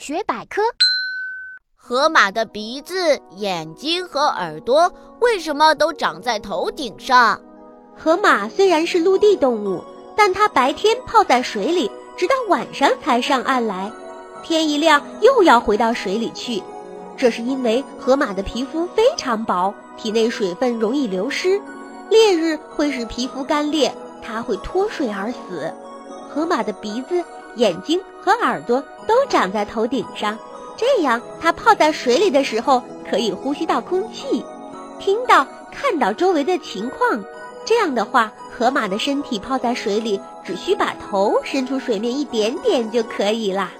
马学百科：河马的鼻子、眼睛和耳朵为什么都长在头顶上？河马虽然是陆地动物，但它白天泡在水里，直到晚上才上岸来。天一亮又要回到水里去，这是因为河马的皮肤非常薄，体内水分容易流失，烈日会使皮肤干裂，它会脱水而死。河马的鼻子、眼睛和耳朵都长在头顶上，这样它泡在水里的时候可以呼吸到空气，听到、看到周围的情况。这样的话，河马的身体泡在水里，只需把头伸出水面一点点就可以啦。